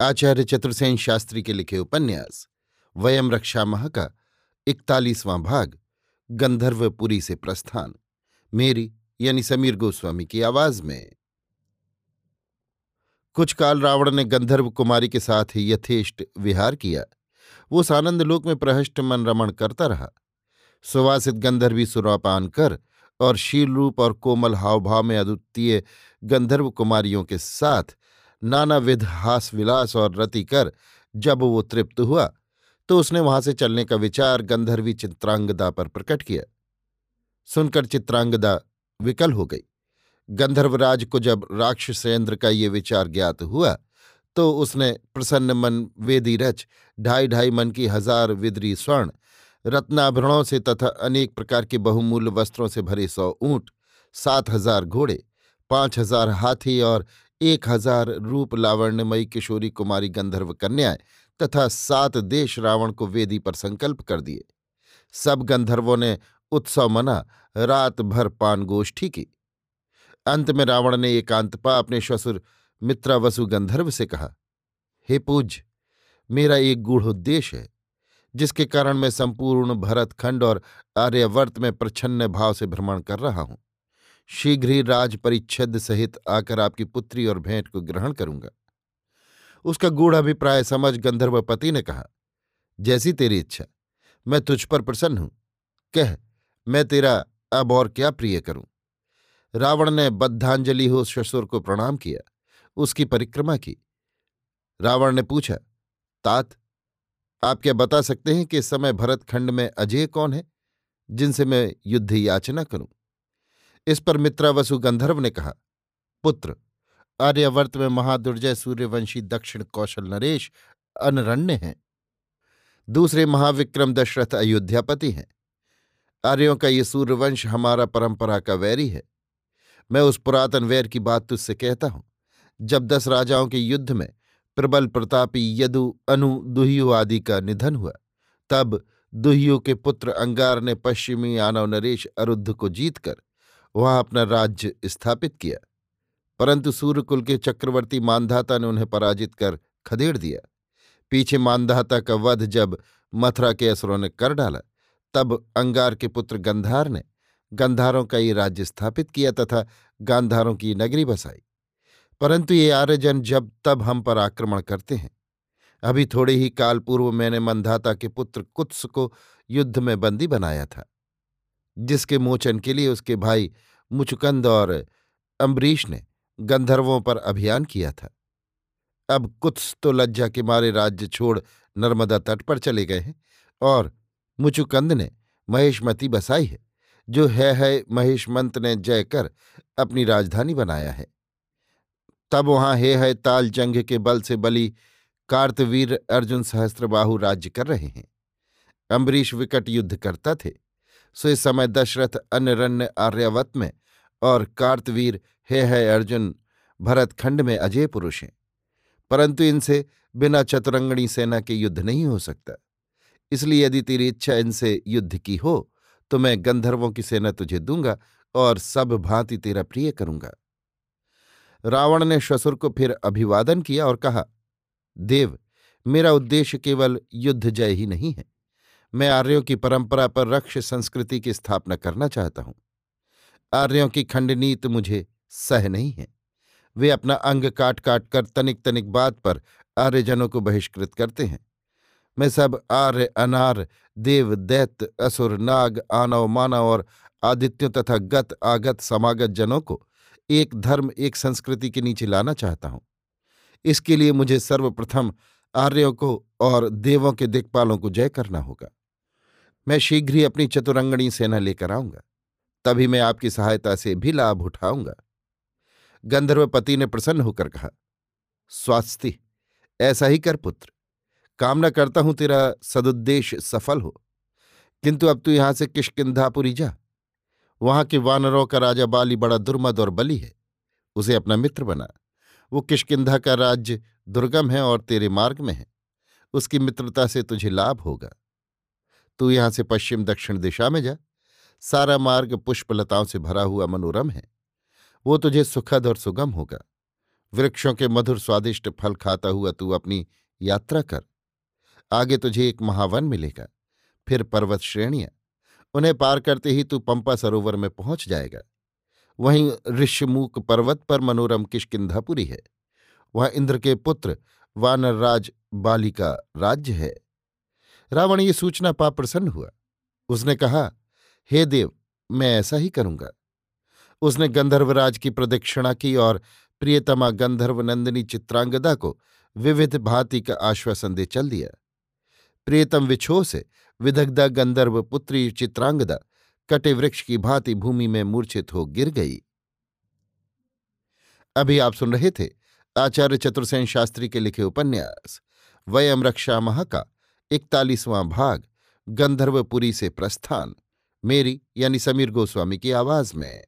आचार्य चतुर्सेन शास्त्री के लिखे उपन्यास, वयम रक्षा माह का इकतालीसवां भाग, गंधर्वपुरी से प्रस्थान, मेरी यानी समीर गोस्वामी की आवाज़ में। कुछ काल रावण ने गंधर्व कुमारी के साथ यथेष्ट विहार किया। वो सानंद लोक में प्रहष्ट मन रमण करता रहा। सुवासित गंधर्वी सुरापान कर और शील रूप और कोमल हावभाव में अद्वितीय गंधर्व कुमारियों के साथ नानाविध हास विलास और रति कर जब वो तृप्त हुआ तो उसने वहाँ से चलने का विचार गंधर्वी चित्रांगदा पर प्रकट किया। सुनकर चित्रांगदा विकल हो गई। गंधर्वराज को जब राक्षसेंद्र का ये विचार ज्ञात हुआ तो उसने प्रसन्न मन, वेदी रच ढाई ढाई मन की हज़ार विद्री स्वर्ण, रत्नाभरणों से तथा अनेक प्रकार के बहुमूल्य वस्त्रों से भरे सौ ऊँट, सात हज़ार घोड़े, पाँच हज़ार हाथी और एक हज़ार रूप लावण्यमयी किशोरी कुमारी गंधर्व कन्याएँ तथा सात देश रावण को वेदी पर संकल्प कर दिए। सब गंधर्वों ने उत्सव मना, रात भर पान गोष्ठी की। अंत में रावण ने एकांतपा अपने श्वसुर मित्रावसु गंधर्व से कहा, हे पूज्य, मेरा एक गूढ़ उद्देश्य है, जिसके कारण मैं संपूर्ण भरतखंड और आर्यवर्त में प्रछन्न भाव से भ्रमण कर रहा हूँ। शीघ्र ही राज परिच्छेद सहित आकर आपकी पुत्री और भेंट को ग्रहण करूँगा। उसका गूढ़ अभिप्राय समझ गंधर्वपति ने कहा, जैसी तेरी इच्छा, मैं तुझ पर प्रसन्न हूँ। कह, मैं तेरा अब और क्या प्रिय करूँ? रावण ने बद्धांजलि हो ससुर को प्रणाम किया, उसकी परिक्रमा की। रावण ने पूछा, तात, आप क्या बता सकते हैं कि इस समय भरतखंड में अजय कौन है, जिनसे मैं युद्ध याचना करूँ? इस पर मित्रावसु गंधर्व ने कहा, पुत्र, आर्यवर्त में महादुर्जय सूर्यवंशी दक्षिण कौशल नरेश अनरण्य हैं। दूसरे महाविक्रम दशरथ अयोध्यापति हैं। आर्यों का ये सूर्यवंश हमारा परंपरा का वैरी है। मैं उस पुरातन वैर की बात तुझसे कहता हूँ। जब दस राजाओं के युद्ध में प्रबल प्रतापी, यदु, अनु, दुहियु आदि का निधन हुआ, तब दुहियु के पुत्र अंगार ने पश्चिमी आनव नरेश अरुद्ध को जीतकर वहाँ अपना राज्य स्थापित किया, परंतु सूर्यकुल के चक्रवर्ती मानधाता ने उन्हें पराजित कर खदेड़ दिया। पीछे मानधाता का वध जब मथुरा के असुरों ने कर डाला, तब अंगार के पुत्र गंधार ने गंधारों का ये राज्य स्थापित किया तथा गांधारों की नगरी बसाई। परंतु ये आर्यजन जब तब हम पर आक्रमण करते हैं। अभी थोड़े ही काल पूर्व मैंने मंधाता के पुत्र कुत्स को युद्ध में बंदी बनाया था। जिसके मोचन के लिए उसके भाई मुचुकंद और अम्बरीश ने गंधर्वों पर अभियान किया था। अब कुत्स तो लज्जा के मारे राज्य छोड़ नर्मदा तट पर चले गए हैं और मुचुकंद ने महेशमती बसाई है, जो है है महेशमंत ने जय कर अपनी राजधानी बनाया है। तब वहाँ हे है ताल जंग के बल से बली कार्तवीर अर्जुन सहस्त्रबाहु राज्य कर रहे हैं। अम्बरीश विकट युद्ध करता थे। सो इस समय दशरथ अन्यरण्य आर्यावत में और कार्तवीर हे है अर्जुन भरतखंड में अजय पुरुष हैं। परंतु इनसे बिना चतुरंगणी सेना के युद्ध नहीं हो सकता। इसलिए यदि तेरी इच्छा इनसे युद्ध की हो तो मैं गंधर्वों की सेना तुझे दूँगा और सब भांति तेरा प्रिय करूँगा। रावण ने श्वसुर को फिर अभिवादन किया और कहा, देव, मेरा उद्देश्य केवल युद्ध जय ही नहीं है। मैं आर्यों की परंपरा पर रक्ष संस्कृति की स्थापना करना चाहता हूँ। आर्यों की खंडनीत मुझे सह नहीं है। वे अपना अंग काट काट कर तनिक तनिक बात पर आर्यजनों को बहिष्कृत करते हैं। मैं सब आर्य अनार देव, दैत्य, असुर, नाग, आनव, मानव और आदित्यों तथा गत, आगत, समागत जनों को एक धर्म, एक संस्कृति के नीचे लाना चाहता हूँ। इसके लिए मुझे सर्वप्रथम आर्यों को और देवों के दिक्पालों को जय करना होगा। मैं शीघ्र ही अपनी चतुरंगणी सेना लेकर आऊँगा। तभी मैं आपकी सहायता से भी लाभ उठाऊँगा। गंधर्वपति ने प्रसन्न होकर कहा स्वास्थ्य ऐसा ही कर पुत्र। कामना करता हूँ तेरा सदुद्देश्य सफल हो। किंतु अब तू यहाँ से किशकिंधापुरी जा। वहाँ के वानरों का राजा बाली बड़ा दुर्मद और बली है। उसे अपना मित्र बना। वो किशकिंधा का राज्य दुर्गम है और तेरे मार्ग में है। उसकी मित्रता से तुझे लाभ होगा। तू यहाँ से पश्चिम दक्षिण दिशा में जा। सारा मार्ग पुष्पलताओं से भरा हुआ मनोरम है। वो तुझे सुखद और सुगम होगा। वृक्षों के मधुर स्वादिष्ट फल खाता हुआ तू अपनी यात्रा कर। आगे तुझे एक महावन मिलेगा। फिर पर्वत श्रेणियाँ। उन्हें पार करते ही तू पंपा सरोवर में पहुँच जाएगा। वहीं ऋषिमूक पर्वत पर मनोरम किशकिंधापुरी है। वहाँ इंद्र के पुत्र वानरराज बाली का राज्य है। रावण ये सूचना पा प्रसन्न हुआ। उसने कहा, हे देव, मैं ऐसा ही करूँगा। उसने गंधर्वराज की प्रदक्षिणा की और प्रियतमा गंधर्व नंदिनी चित्रांगदा को विविध भांति का आश्वासन दे चल दिया। प्रियतम विछोह से विदग्धा गंधर्व पुत्री चित्रांगदा कटे वृक्ष की भांति भूमि में मूर्छित हो गिर गई। अभी आप सुन रहे थे आचार्य चतुर्सेन शास्त्री के लिखे उपन्यास, वयम रक्षा महा का इकतालीसवां भाग गंधर्वपुरी से प्रस्थान मेरी यानी समीर गोस्वामी की आवाज़ में।